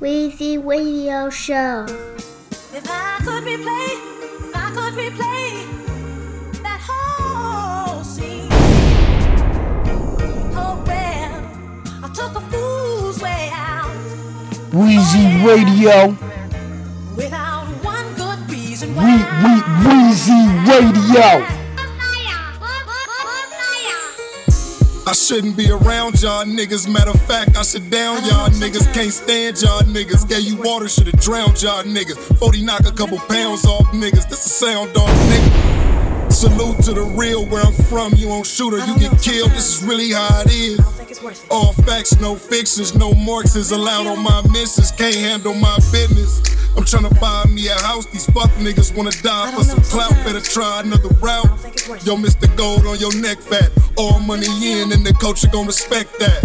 Weezy Radio Show. If I could replay, if I could replay that whole scene. Oh well, I took a fool's way out Wheezy oh, Radio. without one good reason We, we, Wheezy Radio. I shouldn't be around y'all niggas. Matter of fact, I should down y'all niggas. Can't stand y'all niggas. Gave you water, should've drowned y'all niggas. 40 knock a couple pounds off niggas. This a sound off nigga. Salute to the real where I'm from. You on shooter, you get killed. This is really how it is. I don't think it's worth it. All facts, no fictions, no marks is allowed on my missions. Can't handle my business. I'm tryna buy me a house. These fuck niggas wanna die for some clout. Better try another route. Yo, Mr. Gold on your neck fat. All money in, and the culture gon' respect that.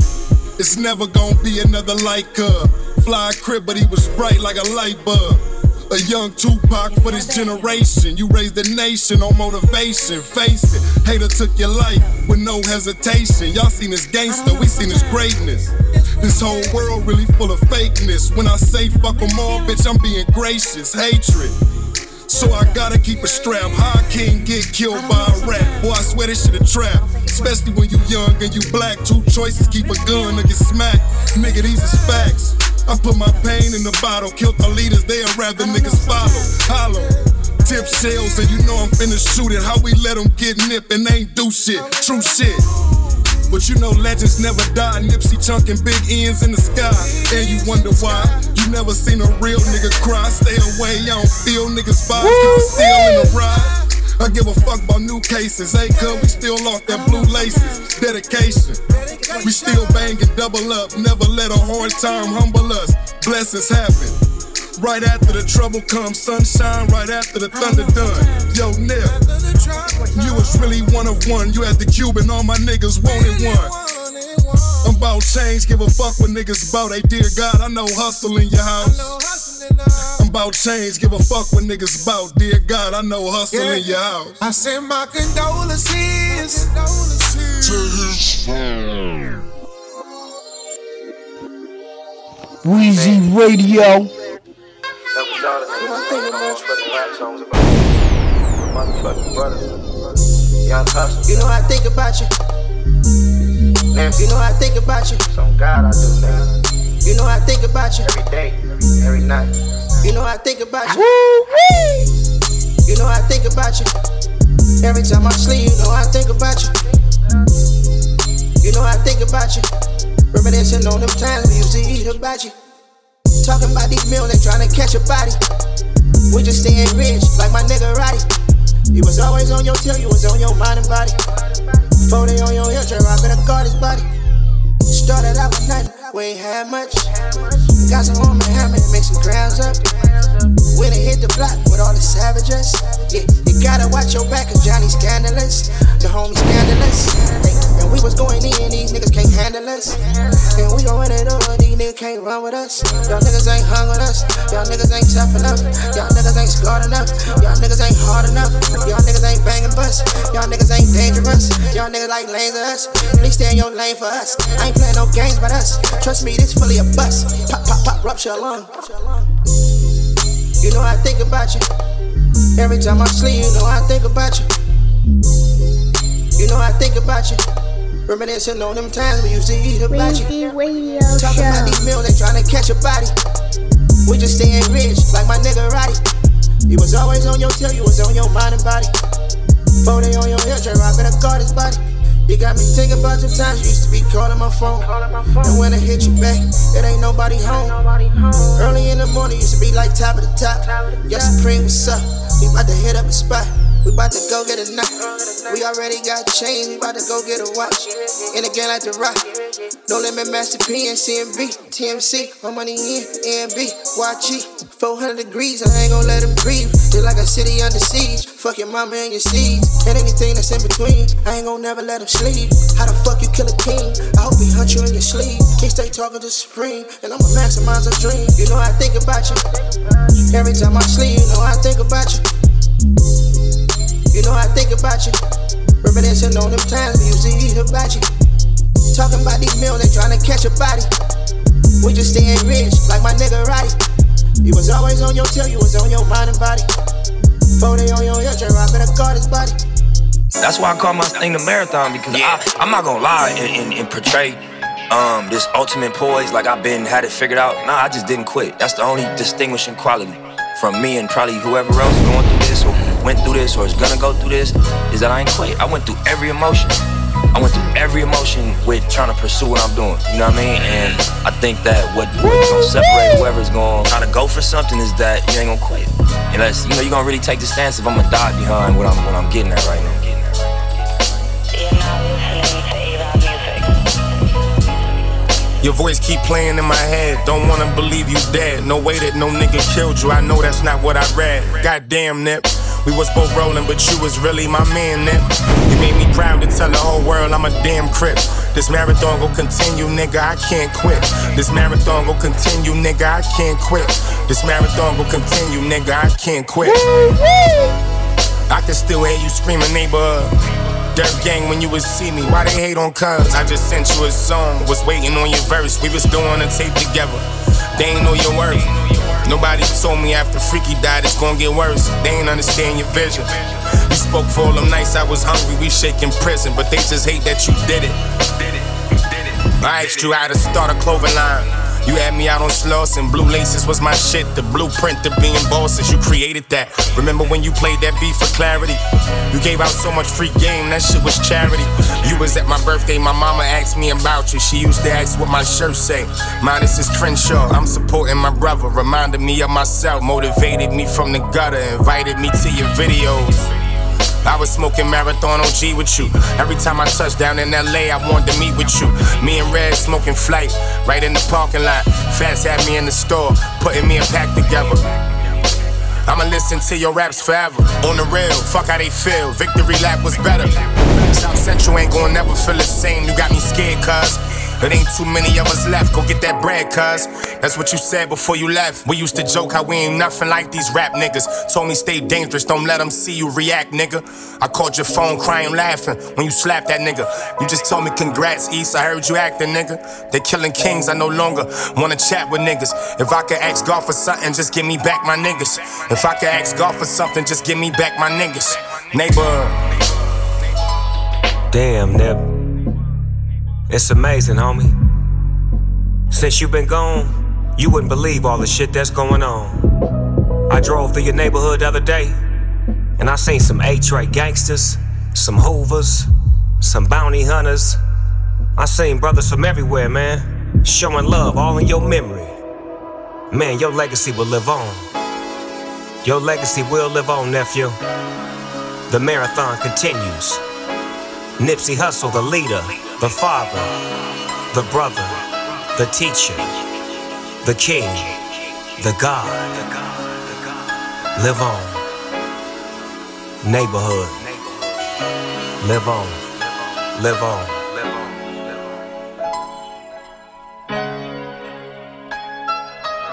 It's never gonna be another like her. Fly crib, but he was bright like a light bulb. A young Tupac for this generation. You raised the nation on motivation. Face it, hater took your life with no hesitation. Y'all seen this gangster, we seen his greatness. This whole world really full of fakeness. When I say fuck them all, bitch, I'm being gracious. Hatred. So I gotta keep a strap. How I can't get killed by a rat? Boy, I swear this shit a trap. Especially when you young and you black. Two choices, keep a gun or get smacked. Nigga, these is facts. I put my pain in the bottle. Killed the leaders, they'll rather niggas follow. Hollow. Tip shells and you know I'm finna shoot it. How we let them get nipped and they ain't do shit. True shit. But you know legends never die. Nipsey chunking big ends in the sky. And you wonder why. You never seen a real nigga cry. Stay away, I don't feel niggas vibes. Keep a seal in the ride. I give a fuck about new cases. Hey, cuz we still off that blue laces. Dedication. We still banging double up. Never let a hard time humble us. Blessings happen. Right after the trouble comes sunshine, right after the thunder done. Yo, Nip, you was really one of one. You had the Cuban, all my niggas wanted one. I'm about change, give a fuck what niggas about. Hey, dear God, I know Hussle in your house. I'm about change, give a fuck what niggas about. Dear God, I know Hussle in your house. I send my condolences. Wheezy Radio. Never thought of it. Motherfucking rap songs about my motherfucking brother. Young Hussle. You know I think about you. You know I think about you. Some God I do, nigga. You know I think about you. Every day, every, every night. You know I think about you. You know I think about you. Every time I sleep, you know I think about you. You know I think about you. Reminiscing on them times we used to eat about you. Talking about these meals and trying to catch a body. We just staying rich, like my nigga Roddy. You was always on your tail, you was on your mind and body. 40 on your hip, try rockin' a guard his body. Started out with nothing, we ain't had much. Got some on my hammer and make some grounds up. When they hit the block with all the savages, yeah, you gotta watch your back, cause Johnny's scandalous. The homie scandalous. And we was going in, these niggas can't handle us. And we run it over, these niggas can't run with us. Y'all niggas ain't hung with us. Y'all niggas ain't tough enough. Y'all niggas ain't scarred enough. Y'all niggas ain't hard enough. Y'all niggas ain't banging bust. Y'all niggas ain't dangerous. Y'all niggas like lanes of us. Please stay in your lane for us. I ain't playing no games but us. Trust me, this fully a bust. Pop, pop, pop, rupture a lung. You know I think about you. Every time I sleep, you know I think about you. You know I think about you. Reminiscing on them times we used to eat about you. Radio Talking about these meals and trying to catch a body. We just staying rich, like my nigga Roddy. You was always on your tail, you was on your mind and body. 40 on your try rockin' a guard his body. You got me thinking about the times you used to be calling my phone. And when I hit you back, it ain't nobody home. Early in the morning used to be like top of the top. Yeah, Supreme, what's up? We about to hit up a spot. We about to go get a knot. We already got chains, we about to go get a watch. In the game like the rock. No limit, Master P and CMB. TMC, my money in, AMB, YG. 400 degrees, I ain't gon' let him breathe. Just like a city under siege. Fuck your mama and your seeds. And anything that's in between, I ain't gon' never let him sleep. How the fuck you kill a king? I hope he hunt you in your sleep. He stay talking to Supreme, and I'ma maximize a dream. You know I think about you. Every time I sleep, you know I think about you. You know I think about you. Reminiscing on them times we used to eat about you. Talking about these meals and trying to catch a body. We just staying rich, like my nigga Roddy. You was always on your tail, you was on your mind and body. Phone on your ear, I better guard his body. That's why I call my thing the marathon because I, I'm not gonna lie and, and, and portray um, this ultimate poise like I've been had it figured out. Nah, I just didn't quit. That's the only distinguishing quality from me and probably whoever else going through this or went through this or is gonna go through this is that I ain't quit. I went through every emotion. I went through every emotion with trying to pursue what I'm doing. You know what I mean? And I think that what, what's gonna separate whoever's gonna try to go for something is that you ain't gonna quit. Unless you know you're gonna really take the stance if I'm gonna die behind what I'm what I'm getting at right now. Your voice keep playing in my head. Don't wanna believe you dead. No way that no nigga killed you. I know that's not what I read. Goddamn, Nip. We was both rolling, but you was really my man, Nip. You made me proud to tell the whole world I'm a damn crip. This marathon gon' continue, nigga. I can't quit. This marathon gon' continue, nigga. I can't quit. This marathon gon' continue, nigga. I can't quit. I can still hear you screaming, neighborhood. Dirt gang when you would see me. Why they hate on cuz? I just sent you a song. Was waiting on your verse. We was doing a tape together. They ain't know your worth. Nobody told me after Freaky died it's gonna get worse. They ain't understand your vision. You spoke for all them nights I was hungry. We shaking prison, but they just hate that you did it. I asked you how to start a clothing line. You had me out on slugs and blue laces was my shit. The blueprint to being bosses, you created that. Remember when you played that beat for clarity? You gave out so much free game, that shit was charity. You was at my birthday, my mama asked me about you. She used to ask what my shirt say. Minus is Crenshaw, I'm supporting my brother. Reminded me of myself, motivated me from the gutter, invited me to your videos. I was smoking marathon OG with you. Every time I touch down in LA, I wanted to meet with you. Me and Red smoking flight, right in the parking lot. Fats had me in the store, putting me a pack together. I'ma listen to your raps forever. On the real, fuck how they feel. Victory lap was better. South Central ain't gonna never feel the same. You got me scared, cuz. There ain't too many of us left. Go get that bread, cuz. That's what you said before you left. We used to joke how we ain't nothing like these rap niggas. Told me stay dangerous, don't let them see you react, nigga. I called your phone crying, laughing when you slapped that nigga. You just told me congrats, East. I heard you acting, nigga. They killing kings, I no longer wanna chat with niggas. If I could ask God for something, just give me back my niggas. If I could ask God for something, just give me back my niggas. Neighbor. Damn, Nip. It's amazing, homie. Since you've been gone, you wouldn't believe all the shit that's going on. I drove through your neighborhood the other day, and I seen some A-Tray gangsters, some Hoovers, some bounty hunters. I seen brothers from everywhere, man, showing love all in your memory. Man, your legacy will live on. Your legacy will live on, nephew. The marathon continues. Nipsey Hussle, the leader the father, the brother, the teacher, the king, the God. Live on. Neighborhood. Live on. Live on.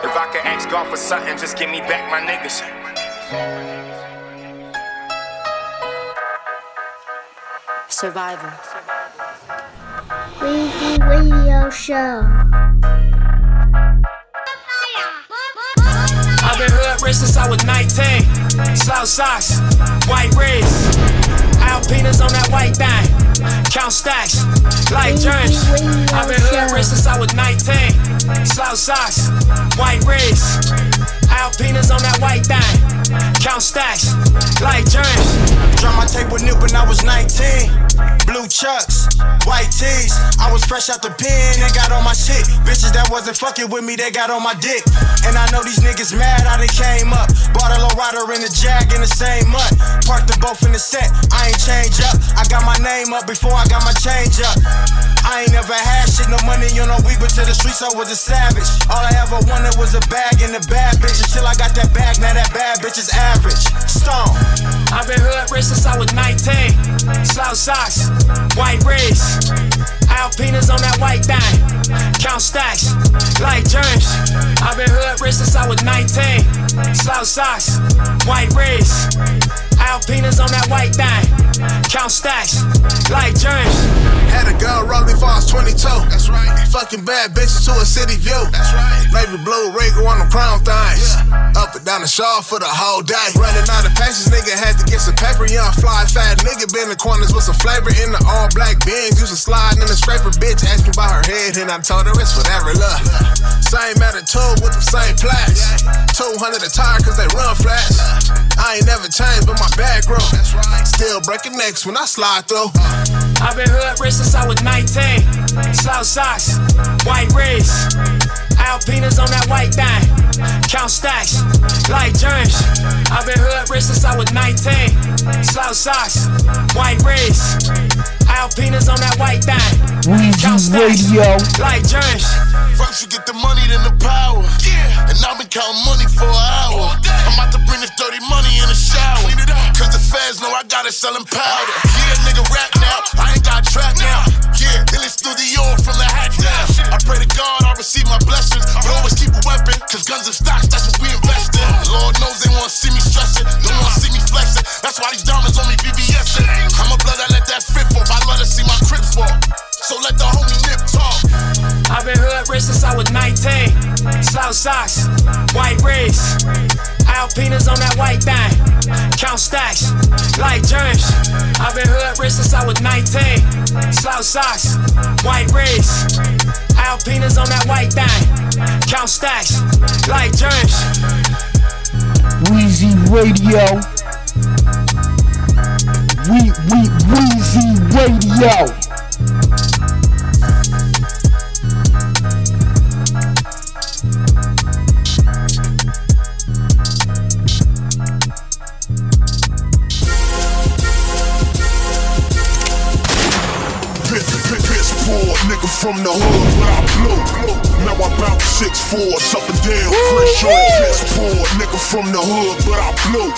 If I could ask God for something, just give me back my niggas. Survivor. Weezy Radio Show. I've been hood rich since I was 19. Slouch socks, white wrists, Alpinas on that white thing. Count stacks, like dreams. I've been hood rich since I was 19. Slouch socks, white wrists, Alpinas on that white thing. Count stacks, like dreams. Drop my tape with Nip when I was 19 blue chucks, white tees. I was fresh out the pen and got on my shit. Bitches that wasn't fucking with me, they got on my dick. And I know these niggas mad how they came up. Bought a low rider in the jag in the same month. Parked the both in the set, I ain't change up. I got my name up before I got my change up. I ain't never had shit, no money, you know, we but to the streets, I was a savage. All I ever wanted was a bag and a bad bitch. Until I got that bag, now that bad bitch is average. Stone. I've been hood rich since I was 19. Slouch socks, white wrists, Alpinas on that white thing. Count stacks, like germs. I've been hood rich since I was 19. Slouch socks, white wrist. Alpinas on that white thing. Count stacks, like germs. Had a girl roll before I was 22. That's right. Fucking bad bitches to a city view. That's right. Navy blue Regal on the crown things. Yeah. Up and down the shaw for the whole day. Running out of patience, nigga had to get some paper. Young fly fat nigga been in the corners with some flavor in the all black bins. Used to slide in the scraper. Bitch asked me about her head, and I told her it's whatever. Look, same attitude with the same plaques. 200 a tire cause they run flats. I ain't never changed, but my bag grew. Still breaking necks when I slide through. I've been hood rich since I was 19. Slouch socks, white wrist. Alpinas on that white thing. Count stacks, like germs. I've been hood rich since I was 19. Slouch socks, white wrist. Alpinas on that white thing. Count stacks, like germs. First you get the money, then the power. Yeah. And I've been counting money for an hour. I'm about to bring this dirty money in the shower. Cause the feds know I got it selling powder. Yeah, nigga rap now. I ain't got trap now. Yeah, in the studio from the hat down. I pray to God I receive my blessings. But always keep a weapon. Cause guns and stocks, that's what we invest in. Lord knows they wanna see me stressing. They wanna see me flexing. That's why these diamonds on me VVS. I'm a blood, I let that fit. I love to see my crips walk. So let the homie nip talk. I've been hood rich since I was 19. Slouch socks, white wrist. Alpinas on that white thing. Count stacks, like germs. I've been hood rich since I was 19. Slouch socks, white wrist. Alpinas on that white thing. Count stacks, like germs. Wheezy Radio. We, we, Weezy Radio. From the hood, but I blew. Now I bout six fours up and down, fresh on piss poor. Nigga from the hood, but I blew.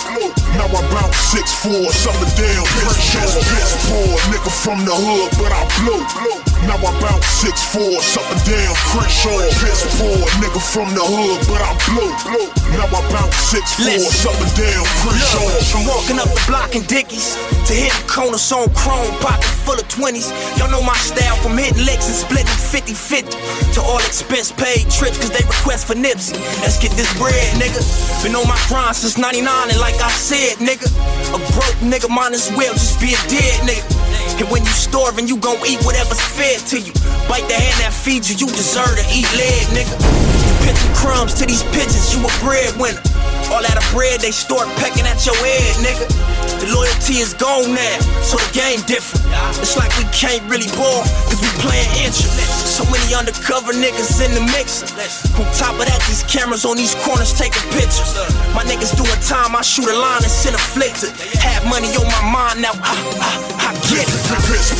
Now I bout six fours up and down, fresh on piss poor. Nigga from the hood, but I blew. Now I bout six fours up and down, fresh on piss poor. Nigga from the hood, but I blew. Now I bout six fours up and down, fresh on. From walking up the block in Dickies to hit hitting corners on chrome, pocket full of 20s. Y'all know my style from hitting licks and splitting 50 50 to all expense paid trips cause they request for Nipsey. Let's get this bread, nigga. Been on my grind since 99 and like I said, nigga, a broke nigga might as well just be a dead nigga. And when you starving, you gon' eat whatever's fed to you. Bite the hand that feeds you, you deserve to eat lead, nigga. You pitching crumbs to these pigeons, you a breadwinner. All out of bread, they start pecking at your head, nigga. The loyalty is gone now, so the game different. It's like we can't really ball, cause we playing inches. So many undercover niggas in the mix. On top of that, these cameras on these corners taking pictures. My niggas doing time, I shoot a line and send a flick to. Have money on my mind now, I, I, I get it.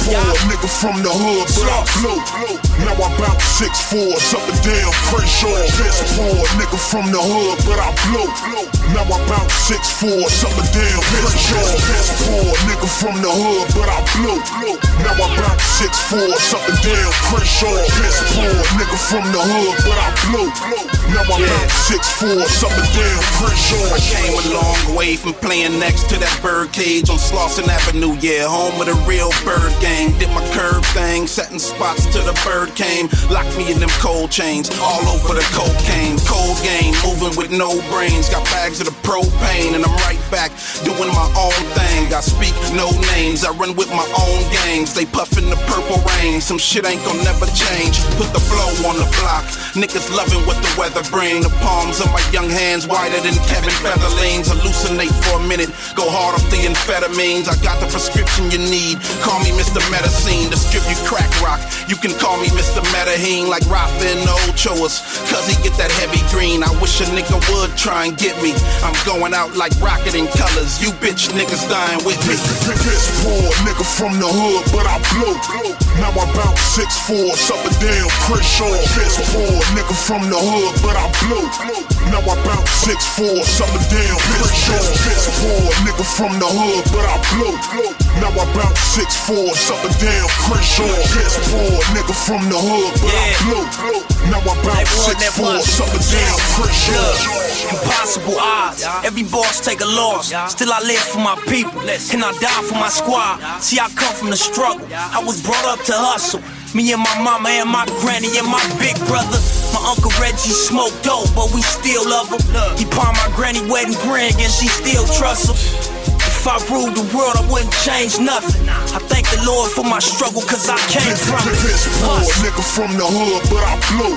Poor, nigga from the hood, but I blew. Now I bout six fours up and down, fresh on. Piss poor, nigga from the hood, but I blew. Now I bout six fours up and down, fresh on. Piss poor, nigga from the hood, but I blew. Now I bout six fours up and down, fresh on. Piss poor, nigga from the hood, but I blew. Now I bout six and down, fresh on. I came a long way from playing next to that bird cage on Slauson Avenue, yeah, home of the real bird gang. Did my curb thing, setting spots till the bird came. Locked me in them cold chains, all over the cocaine. Cold game, moving with no brains. Got bags of the propane, and I'm right back doing my own thing. I speak no names, I run with my own gangs. They puffin' the purple rain, some shit ain't gon' never change. Put the flow on the block, niggas loving what the weather bring. The palms of my young hands wider than Kevin Featherlings. Hallucinate for a minute, go hard off the amphetamines. I got the prescription you need. Call me Mr. Medicine, distribute crack rock. You can call me Mr. Medellín, like Rafa and Ochoas. Cause he get that heavy green. I wish a nigga would try and get me. I'm going out like rocketing colors. You bitch niggas dying with me. Piss poor, nigga from the hood, but I blew. Now I bout six fours up and down, Crenshaw, piss poor, nigga from the hood, but I blew. Now I bout six four, something down, Crenshaw, piss poor, nigga from the hood, but I blew. Now I bout six four, something down, Crenshaw, piss poor, nigga from the hood, but I blew. Now I bout six four, something down, Crenshaw. Impossible odds. Every boss take a loss. Still I live for my people. And I die for my squad. See, I come from the struggle. I was brought up to hustle. Me and my mama and my granny and my big brother. My uncle Reggie smoked dope, but we still love him. He pawned my granny wedding ring and she still trusts him. If I ruled the world, I wouldn't change nothing. I thank the Lord for my struggle, cause I came from it. Poor, nigga from the hood, but I blew.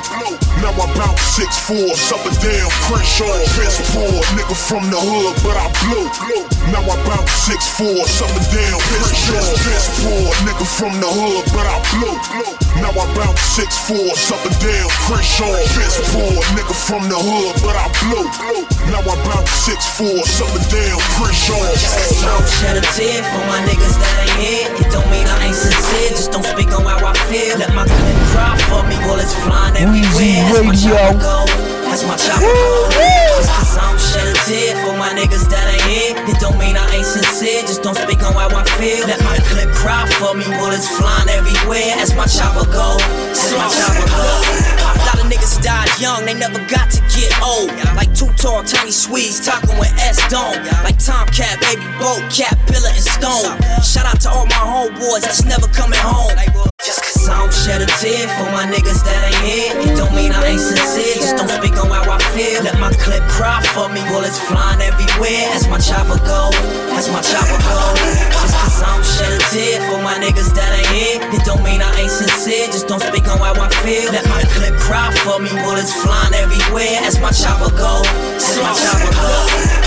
Now I bout six four, something down, Crenshaw. Piss poor, nigga from the hood, but I blew. Now I bout six four, something down, Crenshaw. Piss poor, nigga from the hood, but I blew. Now I bout six four, something down, Crenshaw. Piss poor, nigga from the hood, but I blew. Now I bout six four, something down, Crenshaw. So shed a tear for my niggas that ain't here. It don't mean I ain't sincere, just don't speak on how I feel. Let my clip cry for me, bullets flying everywhere. As my go, as my chopper go. Just cause I don't shed a tear for my niggas that ain't here. It don't mean I ain't sincere, just don't speak on how I feel. Let my clip cry for me, bullets flying everywhere. As my chopper go, as my chopper go. A lot of niggas died young, they never got to get old. Like two tall, tiny Swedes talking with S Dome. Like Tomcat, Baby Boat, Cat, Pillar, and Stone. Shout out to all my homeboys that's never coming home. I don't shed a tear for my niggas that ain't here. It don't mean I ain't sincere, just don't speak on how I feel. Let my clip cry for me, bullets flying everywhere. As my chopper go, as my chopper go. Just cause I don't shed a tear for my niggas that ain't here. It don't mean I ain't sincere, just don't speak on how I feel. Let my clip cry for me, bullets flying everywhere. As my chopper go, as my chopper go.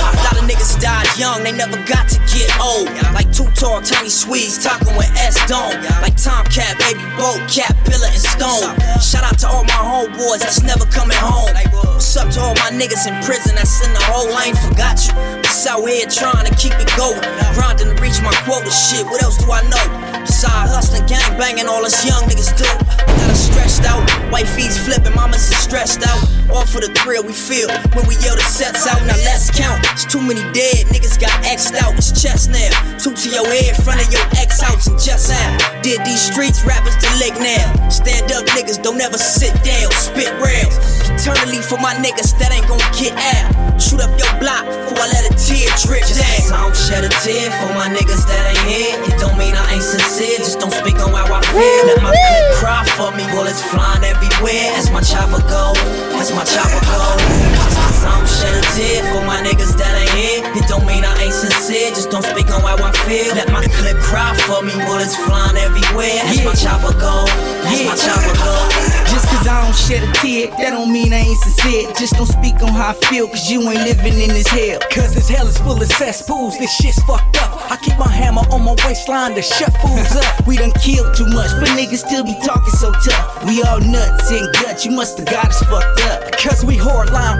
A lot of niggas died young, they never got to get old. Like two tall, tiny Swedes talking with S Dome. Like Tomcat, Baby Boat, Cat, Pillar, and Stone. Shout out to all my homeboys that's never coming home. What's up to all my niggas in prison that's in the hole? I ain't forgot you. Just out here trying to keep it going. Grinding to reach my quota. Shit, what else do I know? Besides hustling, gang banging, all us young niggas do. Got us stressed out. Feet flipping, mamas is stressed out. All for the thrill we feel when we yell the sets out. Now let's count. It's too many dead niggas got X'd out. It's chest now. Two to your head, front of your ex house and just out. Did these streets rappers lick now? Stand up niggas, don't ever sit down. Spit rails. Eternally for my niggas that ain't gon' get out. Shoot up your block before I let a tear drip down. I don't shed a tear for my niggas that ain't here. It don't mean I ain't sincere, just don't speak on how I feel. Let my clip cry for me, bullets flying everywhere. As my chopper go, as my chopper go. Don't shed a tear for my niggas that ain't here. It don't mean I ain't sincere, just don't speak on how I feel. Let my clip cry for me, bullets flying everywhere. As my chopper go, as my chopper go. Just cause I don't shed a tear, that don't mean I ain't sincere. Just don't speak on how I feel, cause you ain't living in this hell. Cause this hell is full of cesspools, this shit's fucked up. I keep my hammer on my waistline to shut fools up. We done killed too much, but niggas still be talking so tough. We all nuts and guts, you must have got us fucked up. Cause we hard line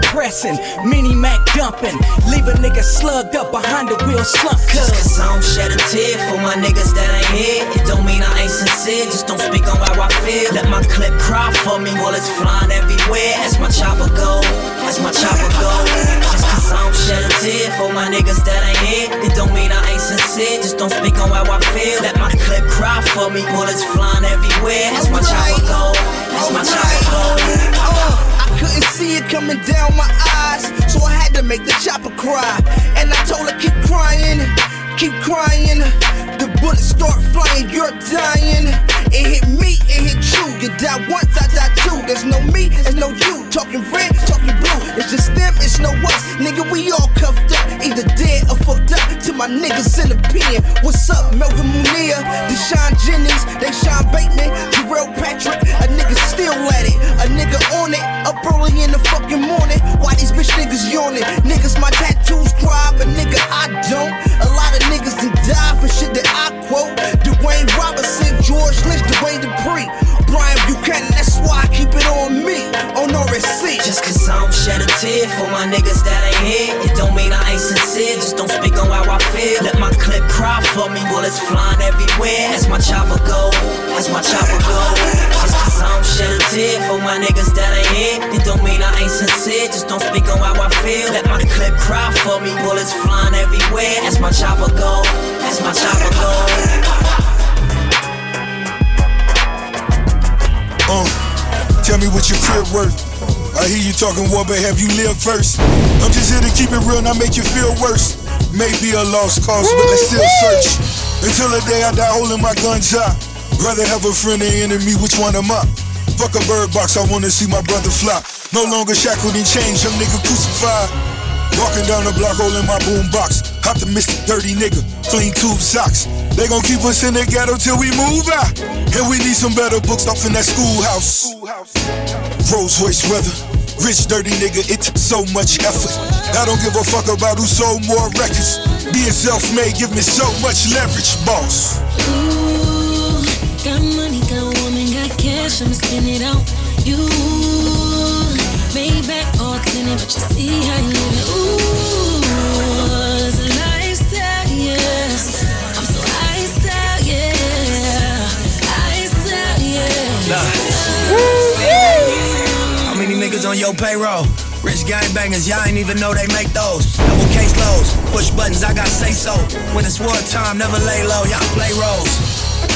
pressing, mini Mac dumping. Leave a nigga slugged up behind the wheel slump. Just cause I don't shed a tear for my niggas that ain't here. It don't mean I ain't sincere, just don't speak on how I feel. Let my clip cry for me, bullets flying everywhere. As my chopper go, as my chopper go. Just cause I don't shed a tear for my niggas that ain't here. It don't mean I ain't sincere, just don't speak on how I feel. Let my clip cry for me, bullets flying everywhere. As my chopper go, as my chopper go. Couldn't see it coming down my eyes, so I had to make the chopper cry. And I told her, keep crying, keep crying. The bullets start flying, you're dying. It hit me, it hit you. You die once, I die two. There's no me, there's no you. Talking red, talking blue. It's just them, it's no us. Nigga, we all cuffed up, either dead or fucked up. To my niggas in the pen. What's up, Melvin Munir, Deshaun Jennings, they Sean Bateman, Jarrell Patrick. A nigga still at it, a nigga on it. Up early in the fucking morning. Why these bitch niggas yawning? Niggas, my tattoos cry, but nigga, I don't. Niggas done die for shit that I quote. Dwayne Robinson, George Lynch, Dwayne Dupree, Brian Buchanan. That's why I keep it on me, on RSC. Just cause I don't shed a tear for my niggas that ain't here. It don't mean I ain't sincere, just don't speak on how I feel. Let my cry for me, bullets flying everywhere. As my chopper go, as my chopper go. Just cause I don't shed a tear. For my niggas that ain't here, it don't mean I ain't sincere. Just don't speak on how I feel. Let my clip cry for me. Bullets flying everywhere. As my chopper go, as my chopper go. Uh, tell me what your crib worth. I hear you talking war, but have you lived first? I'm just here to keep it real, not make you feel worse. Maybe a lost cause, but let's still search. Until the day I die holding my guns out. Rather have a friend or enemy, which one am I? Fuck a bird box, I wanna see my brother fly. No longer shackled and chained, young nigga crucified. Walking down the block, holding my boom box. Optimistic, dirty nigga, clean tube socks. They gon' keep us in the ghetto till we move out. And we need some better books off in that schoolhouse. Rolls Royce weather, rich dirty nigga, it took so much effort. I don't give a fuck about who sold more records. Being self-made give me so much leverage, boss. Ooh, got money, got woman, got cash, I'ma it on you. Maybach all tinted, but you see how you live it. Ooh, on your payroll? Rich gangbangers, y'all ain't even know they make those. Double case lows, push buttons, I got say so. When it's war time, never lay low, y'all play roles.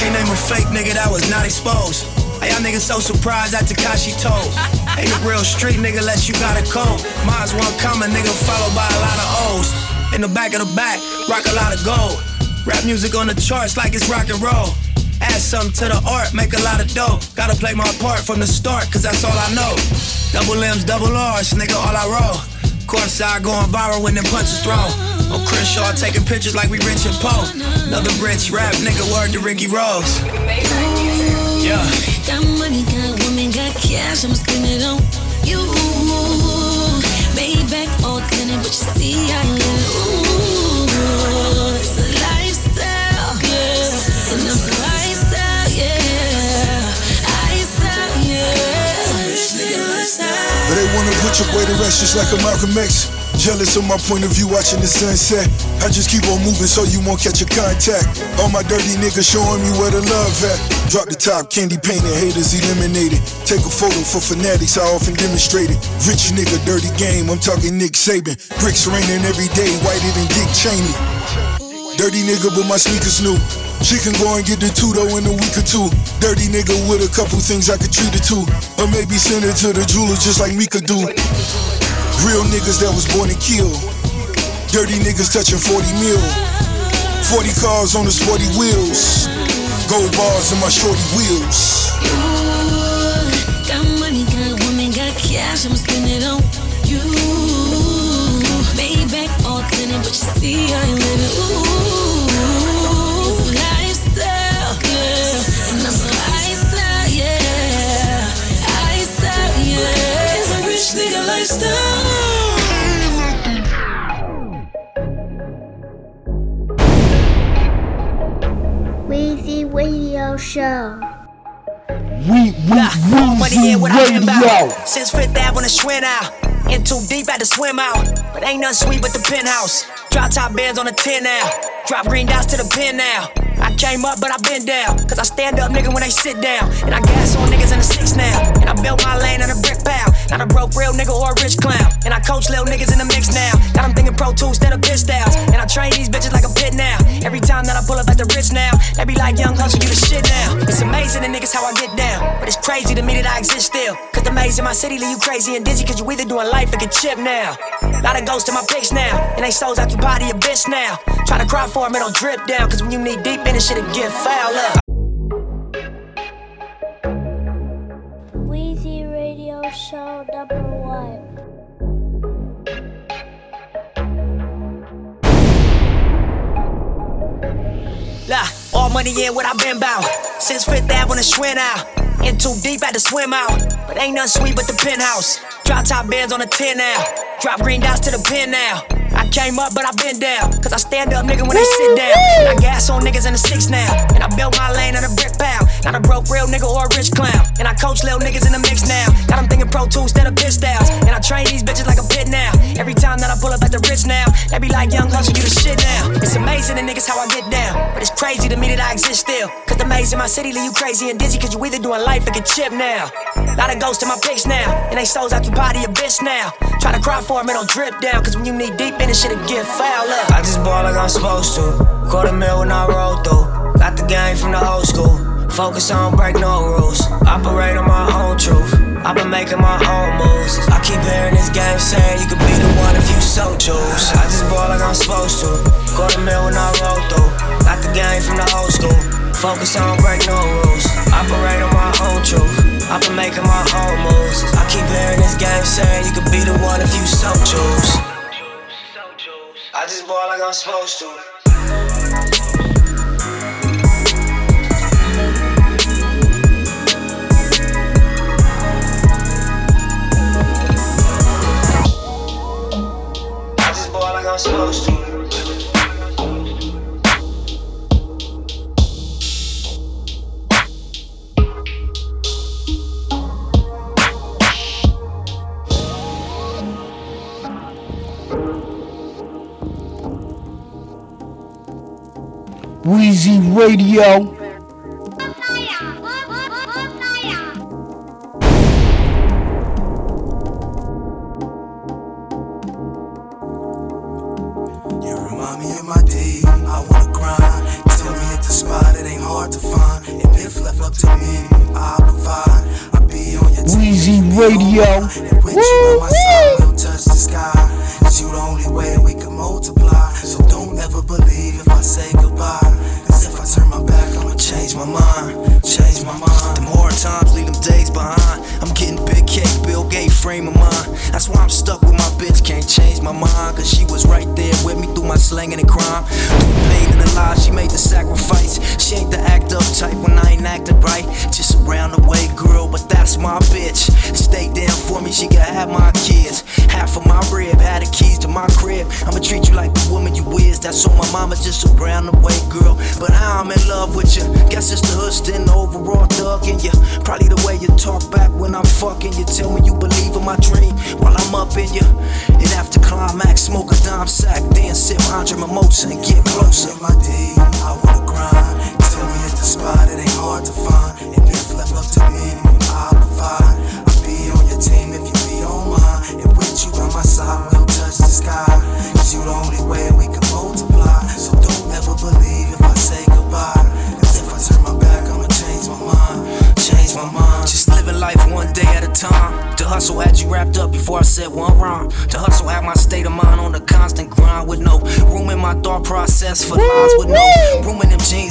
Can't name a fake nigga that was not exposed. Hey, y'all niggas so surprised that Tekashi told. Ain't a real street nigga unless you got a code. Mine's one common nigga followed by a lot of O's. In the back of the back, rock a lot of gold. Rap music on the charts like it's rock and roll. Add something to the art, make a lot of dough. Gotta play my part from the start, cause that's all I know. Double M's, double R's, nigga, all I roll. Courtside going viral when them punches thrown. On Crenshaw taking pictures like we Rich and Poe. Another rich rap nigga, word to Ricky Rose. Yeah. Got money, got woman, got cash, I'ma it on you. Maybach all tinted, but you see you live. Your way to rest just like a Malcolm X. Jealous of my point of view watching the sunset. I just keep on moving so you won't catch a contact. All my dirty niggas showing me where the love at. Drop the top, candy painted, haters eliminated. Take a photo for fanatics, I often demonstrate it. Rich nigga, dirty game, I'm talking Nick Saban. Bricks raining every day, whiter than Dick Cheney. Dirty nigga, but my sneakers new. She can go and get the two in a week or two. Dirty nigga with a couple things I could treat her to. Or maybe send her to the jeweler just like Mika do. Real niggas that was born to kill. Dirty niggas touching 40 mil. 40 cars on the sporty wheels. Gold bars in my shorty wheels. Ooh, got money, got got cash, I'ma spend it on you. Maybach all tinted, but you see you live it. Ooh, Weezy Radio Show. We, we, All money Weezy in what I've Radio. about. Since Fifth Ave when I swim out. In too deep, had to swim out. But ain't nothing sweet but the penthouse. Drop top bands on the 10 now. Drop green dots to the pin now. I came up, but I been down. Cause I stand up, nigga, when they sit down. And I gas on niggas in the six now. And I built my lane on a brick pound. Not a broke real nigga or a rich clown. And I coach little niggas in the mix now. Got them thinking pro tools instead of styles. And I train these bitches like a pit now. Every time that I pull up at the rich now, they be like, young Hussle, you the shit now. It's amazing the niggas how I get down. But it's crazy to me that I exist still. Cause the maze in my city leave you crazy and dizzy. Cause you either doing life or get chip now. Lot of ghosts in my pics now. And they souls out your body a bitch now. Try to cry for for 'em, it don't drip down. Cause when you need deep in it, shit'll get foul up. Money in what I been bout. Since Fifth Ave when the swim out. In too deep, had to swim out. But ain't nothing sweet but the penthouse. Drop top bands on the 10 now. Drop green dots to the pin now. I came up, but I been down. Cause I stand up, nigga, when they sit down. I gas on niggas in the six now. And I built my lane on a brick pound. Not a broke real nigga or a rich clown. And I coach little niggas in the mix now. Got them thinking pro tools instead of pit styles. And I train these bitches like a pit now. Every time that I pull up at the rich now, they be like, young Hussle, you the shit now. It's amazing the niggas how I get down. But it's crazy to me that I exist still. Cause the maze in my city leave you crazy and dizzy. Cause you either doing life or get chip now. Lot of ghosts in my pics now. And they souls out your body, a bitch now. Try to cry for them, it don't drip down. Cause when you need deep, get foul up. I just ball like I'm supposed to. Quarter mil when I roll through. Got the game from the old school. Focus on break no rules. Operate on my own truth. I've been making my own moves. I keep hearing this game saying you could be the one if you so choose. I just ball like I'm supposed to. Quarter mil when I roll through. Got the game from the old school. Focus on break no rules. Operate on my own truth. I've been making my own moves. I keep hearing this game saying you could be the one if you so choose. I just ball like I'm supposed to. I'm supposed to Radio. said one rhyme. To hustle, out my state of mind on the constant grind with no room in my thought process for lies with no room in them jeans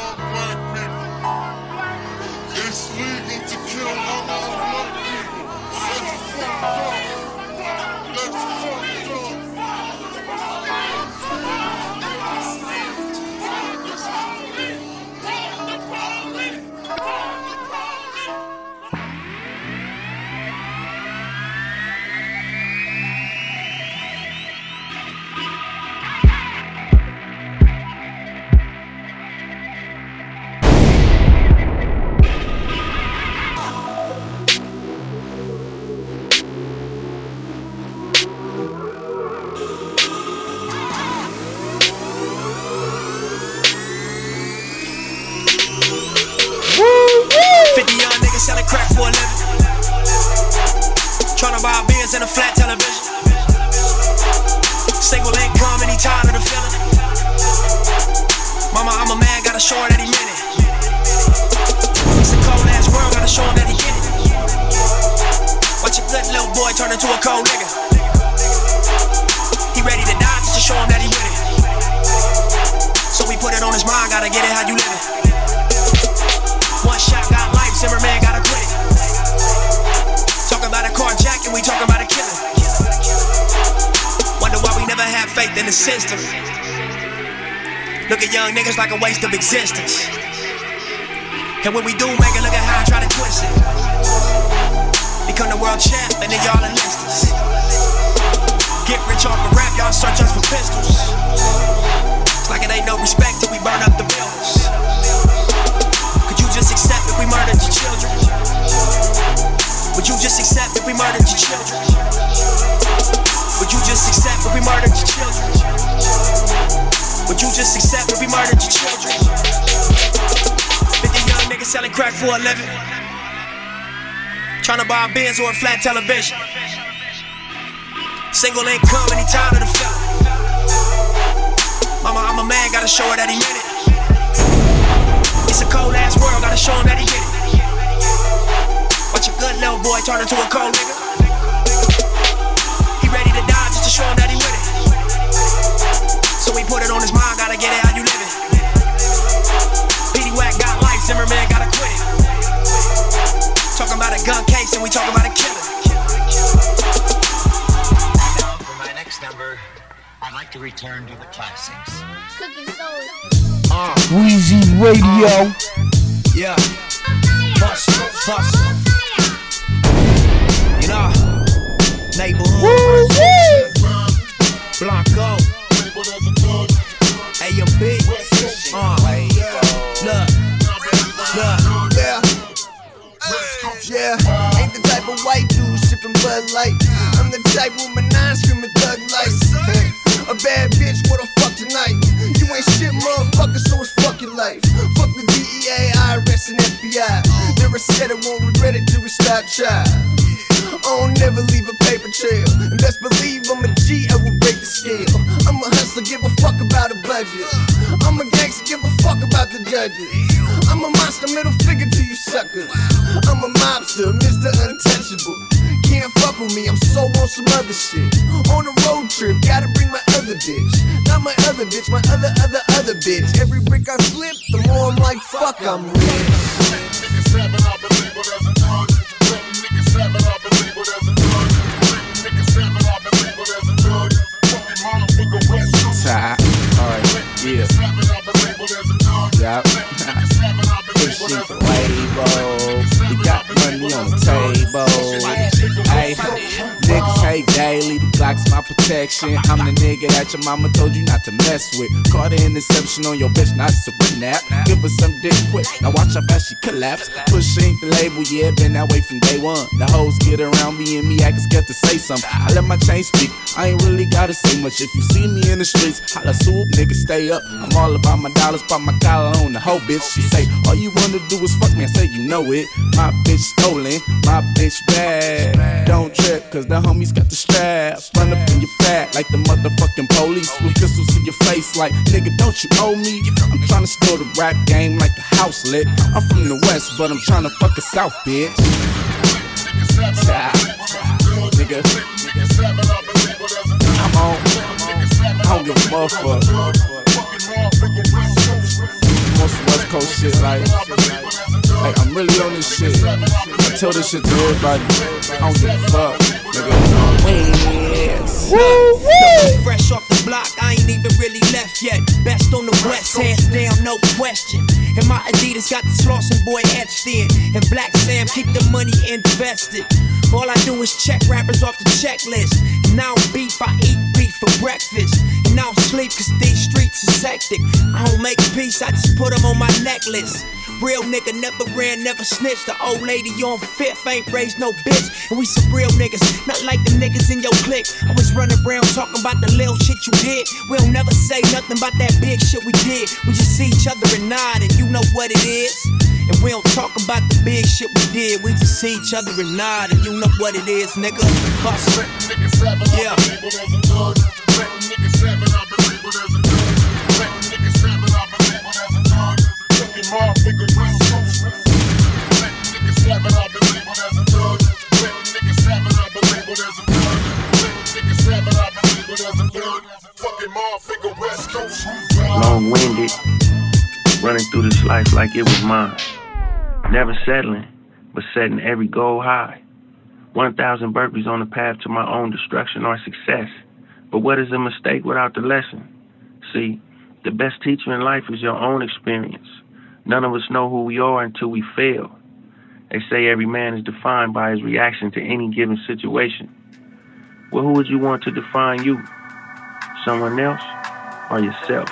existence. And when we do make it, look at how I try to twist it. Become the world champ, and then y'all enlist us. Get rich off of rap, y'all search us for pistols. It's like it ain't no respect till we burn up the buildings. Could you just accept if we murdered your children? Would you just accept if we murdered your children? Would you just accept if we murdered your children? Would you just accept if we murdered your children? 50 young niggas selling crack for a living. Tryna buy a Benz or a flat television. Single income and he tired of the feeling. Mama, I'm a man, gotta show her that he meant it. It's a cold ass world, gotta show him that he get it. Watch a good little boy turn into a cold nigga. So we put it on his mind, gotta get it how you live it. PD Wack got life, Zimmerman gotta quit it. Talking about a gun case and we talking about a killer. Now, for my next number, I'd like to return to the classics. Cooking soul. Uh. Weezy Radio. Yeah. Hustle, hustle. You know, neighborhood. Blanco. AMB. Uh, look, look. Yeah. Yeah, ain't the type of white dude sipping Bud Light. I'm the type with my nine screaming thug life. A bad bitch, what the fuck tonight? You ain't shit, motherfucker, so it's fucking life. Fuck the DEA, IRS, and FBI. Never said I won't regret it till we stop child. Don't never leave a paper trail. And best believe I'm a G, I will break the scale. I'm a hustler, give a fuck about a budget. I'm a gangster, give a fuck about the judges. I'm a monster, middle figure to you suckers. I'm a mobster, Mr. Untouchable. Can't fuck with me, I'm so on some other shit. On a road trip, gotta bring my other bitch. Not my other bitch, my other, other, other bitch. Every brick I flip, the more I'm like, fuck, I'm rich. Yup. Pushing the label. You got money on the table. Hey, niggas hate daily. The Glock's my protection. I'm the nigga that your mama told you not to mess with. Caught an interception on your bitch, not a nap. Give her some dick quick. Now watch how fast she collapse. Push ain't the label, yeah, been that way from day one. The hoes get around me and me acting scared to say something. I let my chain speak. I ain't really gotta say much. If you see me in the streets, holla swoop, nigga, stay up. I'm all about my dollars, pop my collar on the whole bitch. She say, all you wanna do is fuck me. I say, you know it. My bitch stolen, my bitch bad. Don't trip, cause the homies got the strap. Run up in your back like the motherfucking police with pistols to your face, like, nigga, don't you owe me? I'm tryna steal the rap game like the house lit. I'm from the west, but I'm tryna fuck a south bitch. I'm on. I don't give a motherfucker. Most West Coast shit, like, like I'm really on this shit. I tell this shit to everybody. I don't give a fuck, nigga. Wings. Fresh off the block, I ain't even really left yet. Best on the west, hands down, no question. And my Adidas got the Slauson boy etched in. And Black Sam keep the money invested. All I do is check rappers off the checklist. And now beef, I eat beef for breakfast. And now sleep, cause these streets are hectic. I don't make peace, I just put them on my necklace. Real nigga never ran, never snitched. The old lady on fifth ain't raised no bitch. And we some real niggas, not like the niggas in your clique. Always running around talking about the little shit you did. We don't never say nothing about that big shit we did. We just see each other and nod, and you know what it is. And we don't talk about the big shit we did. We just see each other and nod, and you know what it is, nigga. Bust it. Yeah. Long winded, running through this life like it was mine. Never settling, but setting every goal high. 1,000 burpees on the path to my own destruction or success. But what is a mistake without the lesson? See, the best teacher in life is your own experience. None of us know who we are until we fail. They say every man is defined by his reaction to any given situation. Well, who would you want to define you? Someone else or yourself?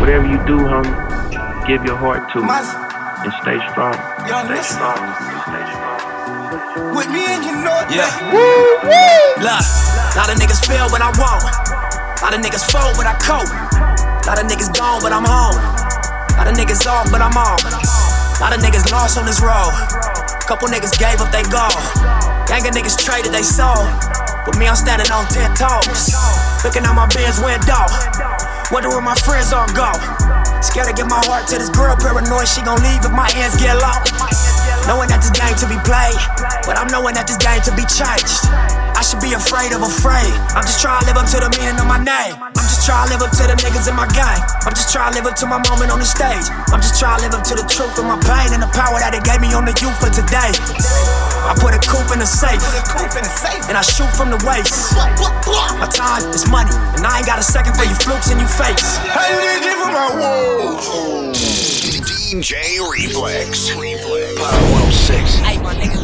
Whatever you do, homie, give your heart to it and stay strong. Stay strong. Stay strong. With me and you know Yeah. Woo, woo. Look, lot of niggas fail when I won't. Lot of niggas fold when I cope. Lot of niggas gone, but I'm home. Lot of niggas off, but I'm on. A Lot of niggas lost on this road. Couple niggas gave up they goal. Gang of niggas traded they soul. But me, I'm standing on ten toes. Looking out my Benz window. Wonder where my friends all go. Scared to give my heart to this girl, paranoid she gon' leave if my hands get low. Knowing that this game to be played, but I'm knowing that this game to be changed. I should be afraid of afraid. I'm just trying to live up to the meaning of my name. I'm just trying to live up to the niggas in my gang. I'm just trying to live up to my moment on the stage. I'm just trying to live up to the truth of my pain and the power that it gave me on the youth for today. I put a coupe in the safe, and I shoot from the waist. My time is money, and I ain't got a second for you flukes in your face. Hey, nigga, for my wall. DJ Reflex. Power 106. Hey, my nigga.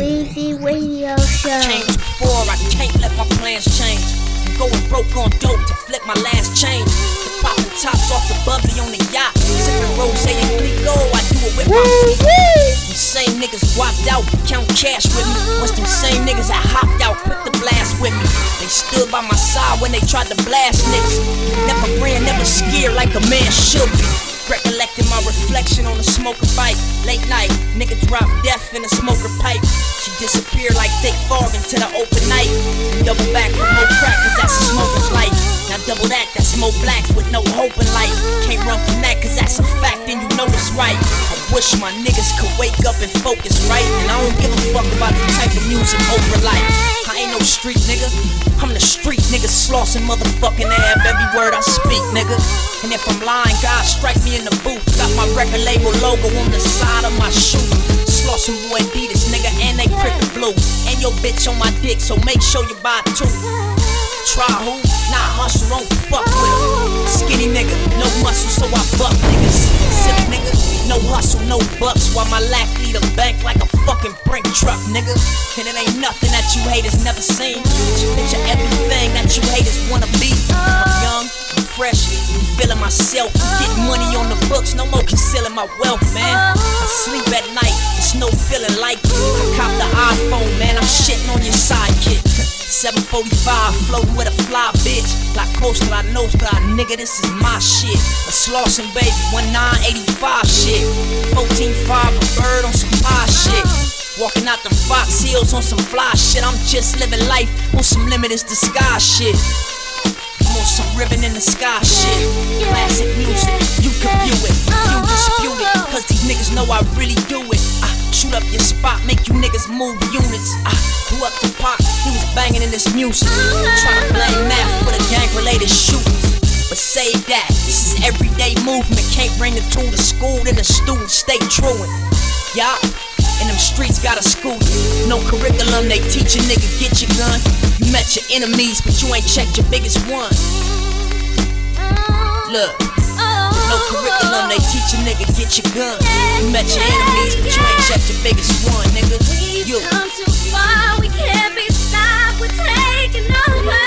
Weezy Radio Show. Change before I can't let my plans change. Going broke on dope to flip my last change. To popping tops off the bubbly on the yacht. Sipping rose and Clicquot, I do it with my feet. Them same niggas walked out, count cash with me. Once them same niggas that hopped out, quick the blast with me. They stood by my side when they tried to blast niggas. Never ran, never scared like a man should be. Recollecting my reflection on a smoker bike. Late night, nigga dropped death in a smoker pipe. She disappeared like thick fog into the open night. Double back with double that, that's smoke black with no hope in life. Can't run from that, cause that's a fact, and you know it's right. I wish my niggas could wake up and focus right. And I don't give a fuck about the type of music over life. I ain't no street nigga. I'm the street nigga, Slauson motherfucking ab every word I speak, nigga. And if I'm lying, God strike me in the booth. Got my record label logo on the side of my shoe. Slauson boy Adidas, nigga, and they cricket blue. And your bitch on my dick, so make sure you buy two. Try who? Hustle, don't fuck with it. Skinny nigga, no muscle, so I buck niggas. Sick nigga, no hustle, no bucks. While my lack lead a bank like a fucking brink truck, nigga. And it ain't nothing that you haters never seen. Just picture everything that you haters wanna be. I'm young, I'm fresh, I'm feeling myself. Getting money on the books, no more concealing my wealth, man. I sleep at night, it's no feeling like it. I cop the iPhone, man, I'm shitting on your sidekick. 745 floating with a fly bitch. Like coastal, I know God, nigga, this is my shit. A Slauson baby, 1985 shit. 14.5 a bird on some high shit. Walking out the Fox Hills on some fly shit. I'm just living life on some limitless disguise shit. I'm on some ribbon in the sky shit. Classic music, you can view it. You dispute it, cause these niggas know I really do it. Shoot up your spot, make you niggas move units. I blew up the pot, he was banging in this music. Try to blame math for the gang related shootings. But save that, this is everyday movement. Can't bring the tool to school, then the students stay truant. Yeah, and them streets got a school. No curriculum, they teach a nigga get your gun. You met your enemies, but you ain't checked your biggest one. Look, no curriculum, they teach a nigga get your gun. You met your enemies, but you ain't checked your biggest one, nigga. You. Come too far, we can't be stopped. We're taking over.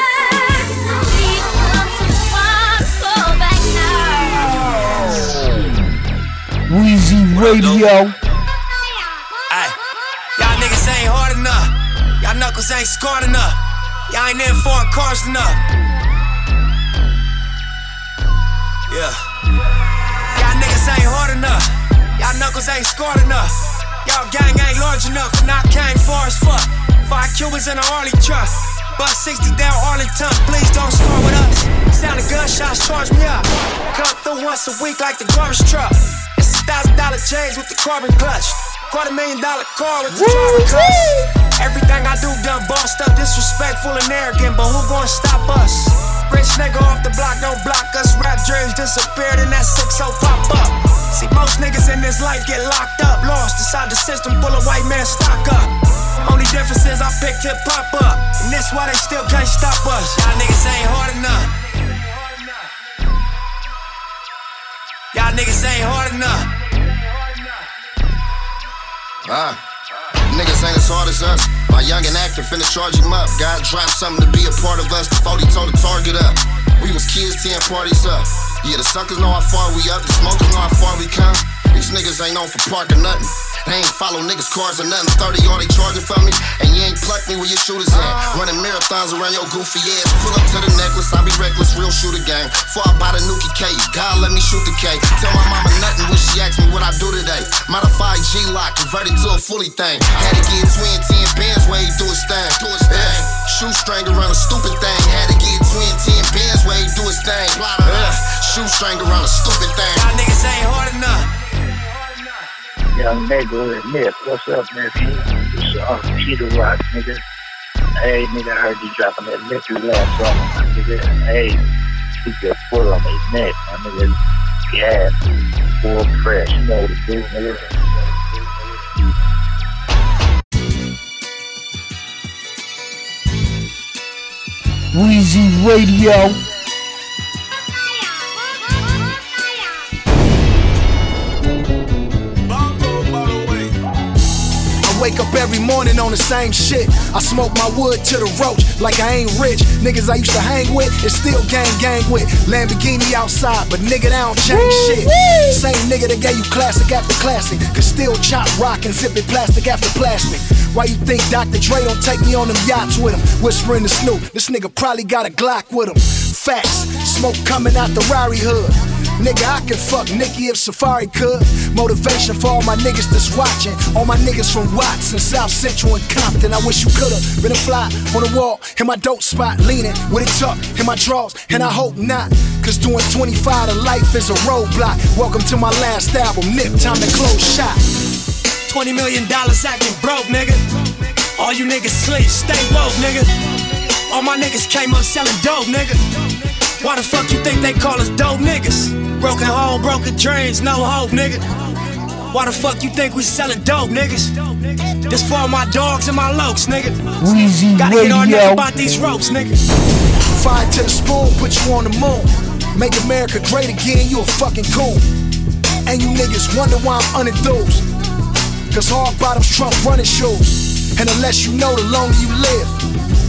We've come too far to go back now. Weezy Radio. Ay, y'all niggas ain't hard enough. Y'all knuckles ain't scarred enough. Y'all ain't in foreign cars enough. Yeah. Ain't hard enough. Y'all knuckles ain't scored enough. Y'all gang ain't large enough, and I came far as fuck. Five Cubans in a Harley truck. Bust 60 down Arlington, please don't score with us. Sounding gunshots, charge me up. Come through once a week like the garbage truck. It's a thousand dollar change with the carbon clutch. Quarter million dollar car with the carbon clutch. Everything I do done bossed up, disrespectful and arrogant, but who gonna stop us? Rich nigga off the block, don't block us. Rap dreams disappeared and that 6 pop up. See, most niggas in this life get locked up, lost inside the system, full of white man stock up. Only difference is I picked hip hop up, and that's why they still can't stop us. Y'all niggas ain't hard enough. Y'all niggas ain't hard enough. Ah. Niggas ain't as hard as us. My youngin' actor finna charge him up. God dropped something to be a part of us before he told the target up. We was kids, 10 parties up. Yeah, the suckers know how far we up, the smokers know how far we come. These niggas ain't known for parking nothing. They ain't follow niggas' cars or nothing. 30 all they charging for me, and you ain't plucked me where your shooters at. Running marathons around your goofy ass. Pull up to the necklace, I be reckless, real shooter gang. Before I buy the Nuki K, God let me shoot the K. Tell my mama nothing when she ask me what I do today. Modified G lock, converted to a fully thing. Had to get twin 10 bands where he do his thing. Do his thing. Shoestring around a stupid thing. Had to get twin 10 bands where he do his thing. Uh, shoestring around a stupid thing. Y'all niggas ain't hard enough. Young neighborhood Nip, what's up, nephew? It's uh, Peter Rock, nigga. Hey, nigga, I heard you dropping that Nicky last song, nigga. Hey, keep your foot on his neck, my nigga. Yeah, full fresh, you know do, nigga. Weezy Radio. Wake up every morning on the same shit. I smoke my wood to the roach like I ain't rich. Niggas I used to hang with and still gang gang with. Lamborghini outside, but nigga, they don't change shit. Same nigga that gave you classic after classic. Could still chop rock and zip it plastic after plastic. Why you think Dr. Dre don't take me on them yachts with him? Whispering to Snoop, this nigga probably got a Glock with him. Facts, smoke coming out the Rari hood. Nigga, I could fuck Nicki if Safaree could. Motivation for all my niggas that's watching. All my niggas from Watts and South Central and Compton. I wish you could've been a fly on the wall in my dope spot, leaning with it tucked in my drawers, and I hope not. Cause doing 25 to life is a roadblock. Welcome to my last album, Nip, time to close shop. 20 million dollars acting broke, nigga. All you niggas sleep, stay woke, nigga. All my niggas came up selling dope, nigga. Why the fuck you think they call us dope niggas? Broken home, broken dreams, no hope, nigga. Why the fuck you think we selling dope, niggas? This for all my dogs and my lokes, nigga. Weezy Gotta get our Radio. neck about these ropes, nigga. Fire to the spoon, put you on the moon. Make America great again, you a fucking coon. And you niggas wonder why I'm unenthused. Cause hard bottoms trump running shoes. And unless you know, the longer you live.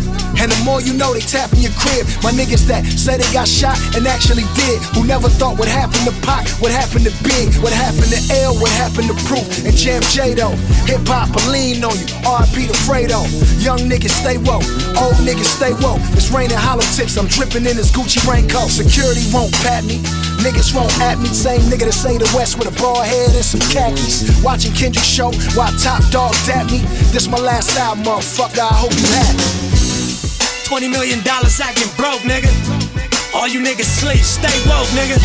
And the more you know, they tap in your crib. My niggas that say they got shot and actually did. Who never thought what happened to Pac, what happened to Big, what happened to L, what happened to Proof, and Jam J though. Hip hop will lean on you. RIP to Fredo. Young niggas stay woke. Old niggas stay woke. It's raining hollow tips. I'm dripping in this Gucci raincoat. Security won't pat me. Niggas won't at me. Same nigga that say the West with a bald head and some khakis. Watching Kendrick show while Top Dawg tap me. This my last album, motherfucker. I hope you happy. 20 million dollars acting broke, nigga. All you niggas sleep, stay woke, nigga.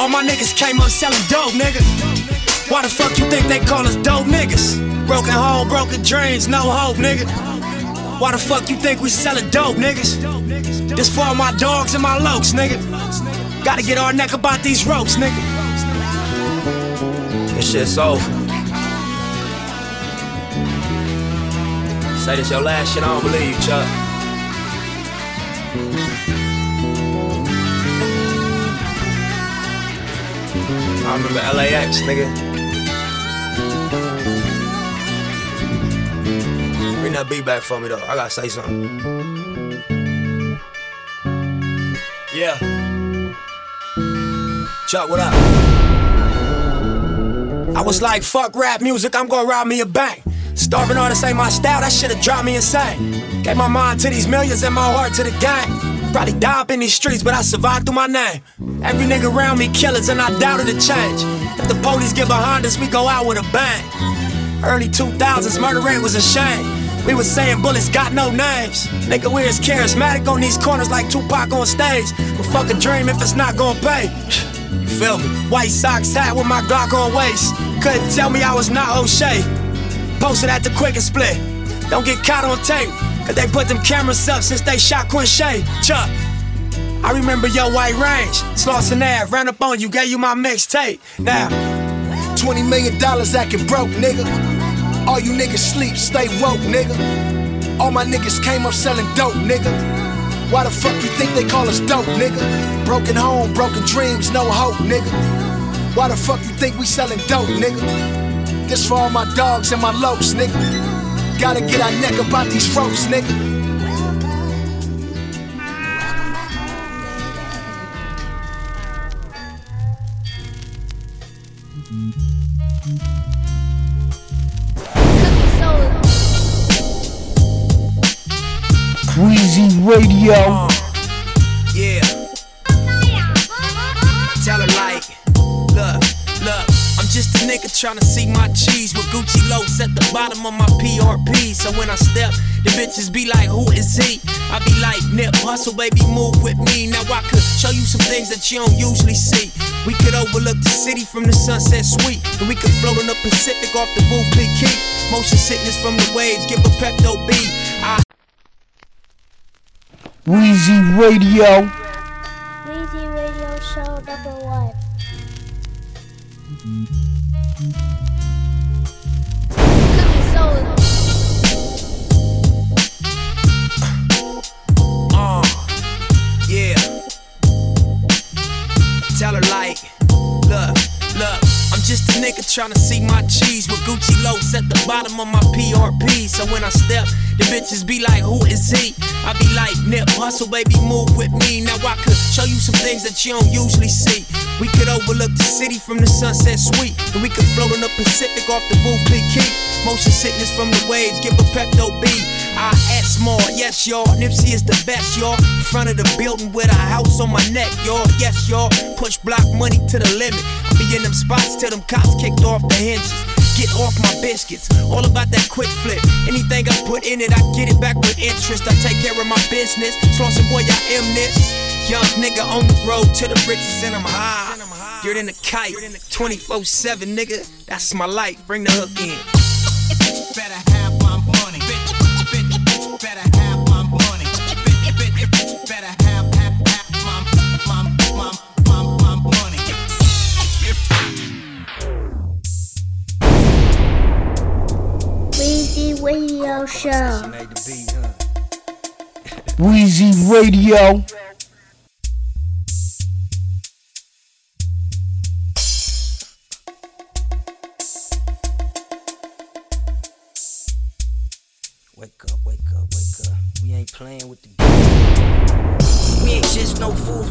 All my niggas came up selling dope, nigga. Why the fuck you think they call us dope niggas? Broken home, broken dreams, no hope, nigga. Why the fuck you think we selling dope, niggas? This for all my dogs and my lokes, nigga. Gotta get our neck about these ropes, nigga. This shit's over. Say this your last shit, I don't believe you, Chuck. I remember LAX, nigga. Bring that beat back for me though. I gotta say something. Yeah. Chuck, what up? I was like, fuck rap music, I'm gonna rob me a bank. Starving artists ain't my style, that shit'll drive me insane. Gave my mind to these millions and my heart to the game. Probably die up in these streets, but I survived through my name. Every nigga around me killers, and I doubted a change. If the police get behind us, we go out with a bang. Early 2000s, murder rate was a shame. We was saying bullets got no names. Nigga, we as charismatic on these corners like Tupac on stage. But fuck a dream if it's not gonna pay. You feel me? White socks hat with my Glock on waist. Couldn't tell me I was not O'Shea. Posted at the quick and split. Don't get caught on tape. Cause they put them cameras up since they shot Quincy. Chuck. I remember your white range. Slauson Ave, ran up on you, gave you my mixtape. Now, $20 million acting broke, nigga. All you niggas sleep, stay woke, nigga. All my niggas came up selling dope, nigga. Why the fuck you think they call us dope, nigga? Broken home, broken dreams, no hope, nigga. Why the fuck you think we selling dope, nigga? This for all my dogs and my lokes, nigga. Gotta get our neck about these ropes, nigga. Weezy Radio. Nigga tryna see my cheese with Gucci loafs at the bottom of my PRP. So when I step, the bitches be like, who is he? I be like, nip, hustle, baby, move with me. Now I could show you some things that you don't usually see. We could overlook the city from the sunset suite. And we could float in the Pacific off the Booth Big Key. Motion sickness from the waves, give a Pepto B. I Weezy Radio. Nigga tryna see my cheese with Gucci loafs at the bottom of my PRP. So when I step, the bitches be like, who is he? I be like, nip, hustle, baby, move with me. Now I could show you some things that you don't usually see. We could overlook the city from the sunset suite. And we could float in the Pacific off the Booth Big Key. Motion sickness from the waves, give a Pepto B. I ask more, yes, y'all. Nipsey is the best, y'all. In front of the building with a house on my neck, y'all. Yes, y'all. Push block money to the limit. I be in them spots till them cops kicked off the hinges. Get off my biscuits, all about that quick flip. Anything I put in it, I get it back with interest. I take care of my business. Slauson boy, I am this. Young nigga on the road to the riches and I'm high. You're in a kite, 24 7, nigga. That's my life. Bring the hook in. Better have Show. Weezy Radio. Wake up, wake up, wake up. We ain't playing with the We ain't just no fools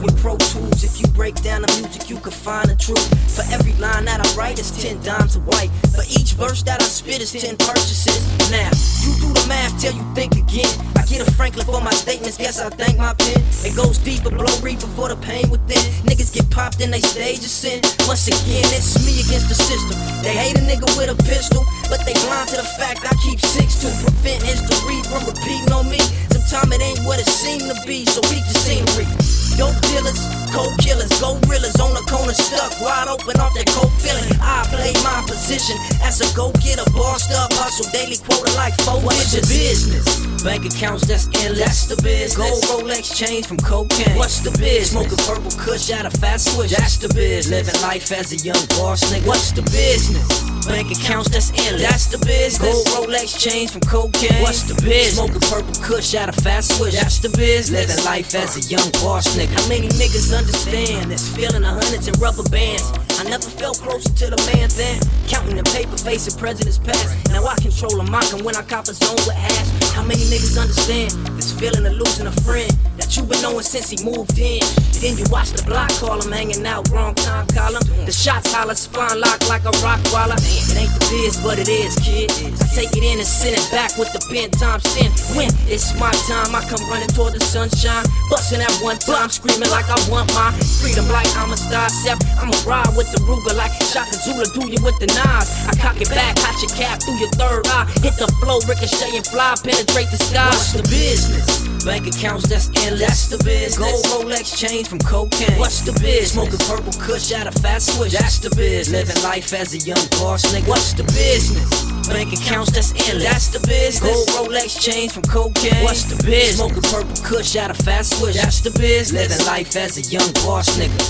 break down the music, you can find the truth. For every line that I write is 10 dimes of white. For each verse that I spit is 10 purchases. Now, you do the math till you think again. I get a Franklin for my statements, guess I thank my pen. It goes deeper, blow reefer for the pain within. Niggas get popped in they stage of sin. Once again, it's me against the system. They hate a nigga with a pistol, but they blind to the fact I keep six to prevent history from repeating on me. Sometimes it ain't what it seemed to be, so we the scenery. Dope dealers, cold killers, gorillas on the corner stuck wide open off that cold feeling. I play my position as a go getter, bossed up, hustle daily quota like four What's the business? Bank accounts that's endless. That's the business. Gold Rolex chains from cocaine. What's the business? Smoking purple kush out of fast switch. That's the business. Living life as a young boss nigga. What's the business? Bank accounts that's endless. That's the business. Gold Rolex chains from cocaine. What's the business? Smoking purple kush out of fast switch. That's the business. Living life as a young boss nigga. How many niggas understand this feeling of hundreds and rubber bands? I never felt closer to the man than Counting the paper, facing presidents past. Now I control a mock and when I cop a zone with hash. How many niggas understand this feeling of losing a friend you've been knowing since he moved in. Then you watch the block call him hanging out, wrong time column. The shots holler, spine lock like a rock waller. It ain't the biz, but it is, kid. I take it in and send it back with the pen times 10. When it's my time, I come running toward the sunshine. Busting at one time, screaming like I want my freedom, like I'm a star step. I'ma ride with the Ruger like Shaka Zulu, do you with the knives. I cock it back, hot your cap through your third eye. Hit the flow, ricochet and fly, penetrate the sky. What's the business? Bank accounts that's endless. That's the biz. Gold Rolex chains from cocaine. What's the biz? Smoking purple kush out of fast switch. That's the biz. Living life as a young boss nigga. What's the business? Bank accounts that's endless. That's the business. Gold Rolex chains from cocaine. What's the biz? Smoking purple kush out of fast switch. That's the biz. Living life as a young boss nigga.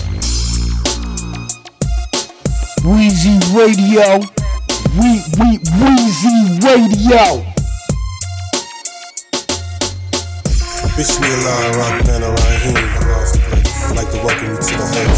Weezy Radio. We we Weezy Radio. Bismillah Rahman Rahim. I'd like to welcome you to the home.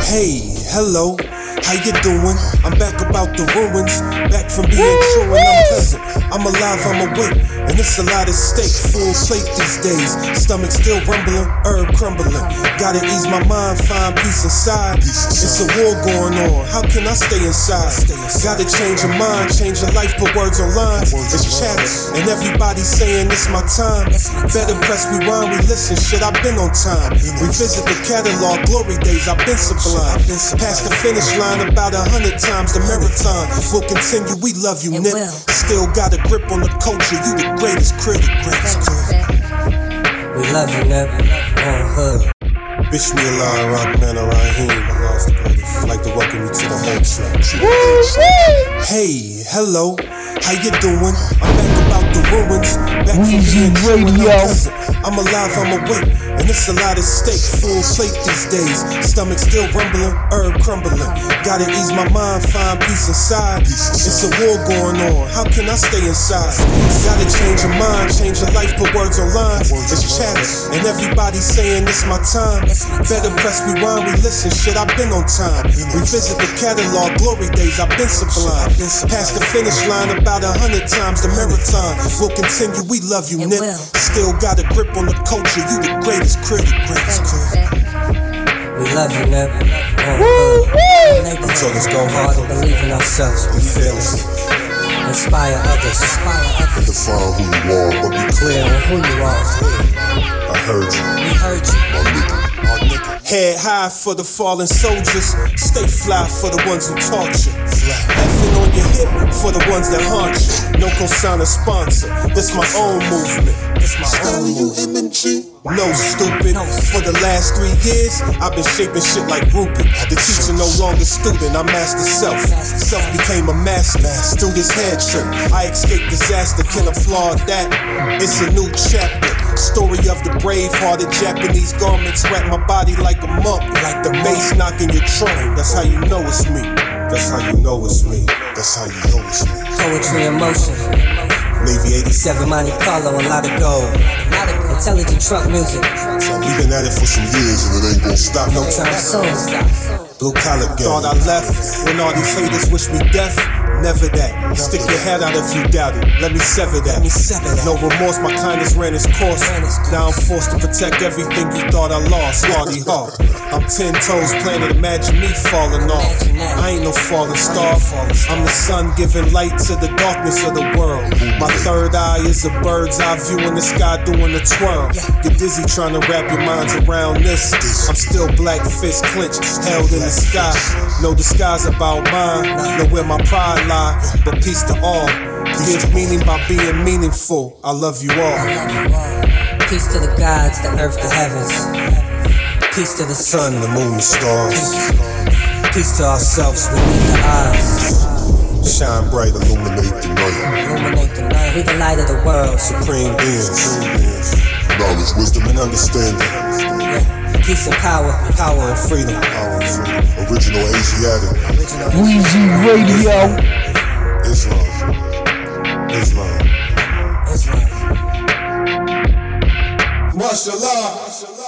Hey, hello. How you doing? I'm back about the ruins. Back from being true and I'm pleasant. I'm alive, I'm awake. And it's a lot of steak, full plate these days. Stomach still rumbling, herb crumbling. Gotta ease my mind, find peace inside. It's a war going on. How can I stay inside? Gotta change your mind, change your life, put words online. It's chatter, and everybody saying it's my time. Better press rewind, we listen. Shit, I've been on time. Revisit the catalog, glory days, I've been sublime. Past the finish line about a hundred times. The marathon We'll continue. We love you, Nip. Still got a grip on the culture. You the greatest critic, greatest critic. We love you, Nip. On hood. Bismillah Rahman Rahim. I'd like to welcome you to the home Hey, hello. How you doing? I'm back about the ruins. Back from being and I'm. Alive, I'm awake. And it's a lot of steak, full plate these days. Stomach still rumbling, herb crumbling. Gotta ease my mind, find peace inside. It's a war going on. How can I stay inside? Gotta change your mind, change your life, put words online. It's chatter, and everybody saying it's my time. Better press rewind, we listen. Shit, I've been on time. Revisit the catalog, glory days, I've been sublime. Past the finish line about a hundred times. The marathon will continue. We love you, Nip. Still got a grip on the culture. You the greatest critic, greatest critic. We love you, Nip. On hood. Until it's go hard and believe in ourselves. We fearless. Inspire others. Inspire others. Define who you are, but be Clear on who you are. I heard you. We heard you. My nigga. My nigga. Head high for the fallen soldiers. Stay fly for the ones who you. Effing on your hip for the ones that haunt you. No cosigner sponsor. This my own movement. This my own movement. No stupid. For the last three years, I've been shaping shit like Rupert. The teacher no longer student, I master self. Self became a master. This head trip, I escaped disaster. Can applaud that. It's a new chapter. Story of the brave hearted Japanese garments wrap my body like a monk. Like the bass knocking your trunk. That's how you know it's me. That's how you know it's me. That's how you know it's me. Poetry in motion. Navy 87 Monte Carlo, a lot of gold. A lot of intelligent truck music. We've been at it for some years and it ain't gonna stop no time soon. Blue collar gang. Thought I left when all these haters wish me death. Never that. Stick your head out if you doubt it. Let me sever that. No remorse, my kindness ran its course. Now I'm forced to protect everything you thought I lost. Hardy heart. I'm ten toes planted. Imagine me falling off. I ain't no falling star. I'm the sun giving light to the darkness of the world. My third eye is a bird's eye view in the sky doing a twirl. Get dizzy trying to wrap your minds around this. I'm still black fist clenched, held in the sky. No disguise about mine. Know where my pride lie, but peace to all. Give meaning by being meaningful. I love you all. Peace to the gods, the earth, the heavens. Peace to the sun, the moon, the stars. Peace to ourselves we beneath the eyes. Shine bright, illuminate the night. Illuminate the night. We the light of the world. Supreme beings. Knowledge, wisdom, and understanding. Peace and power. Power and freedom. Power and freedom. Original Asiatic. Weezy Radio. Islam. Islam. Islam. Mashallah.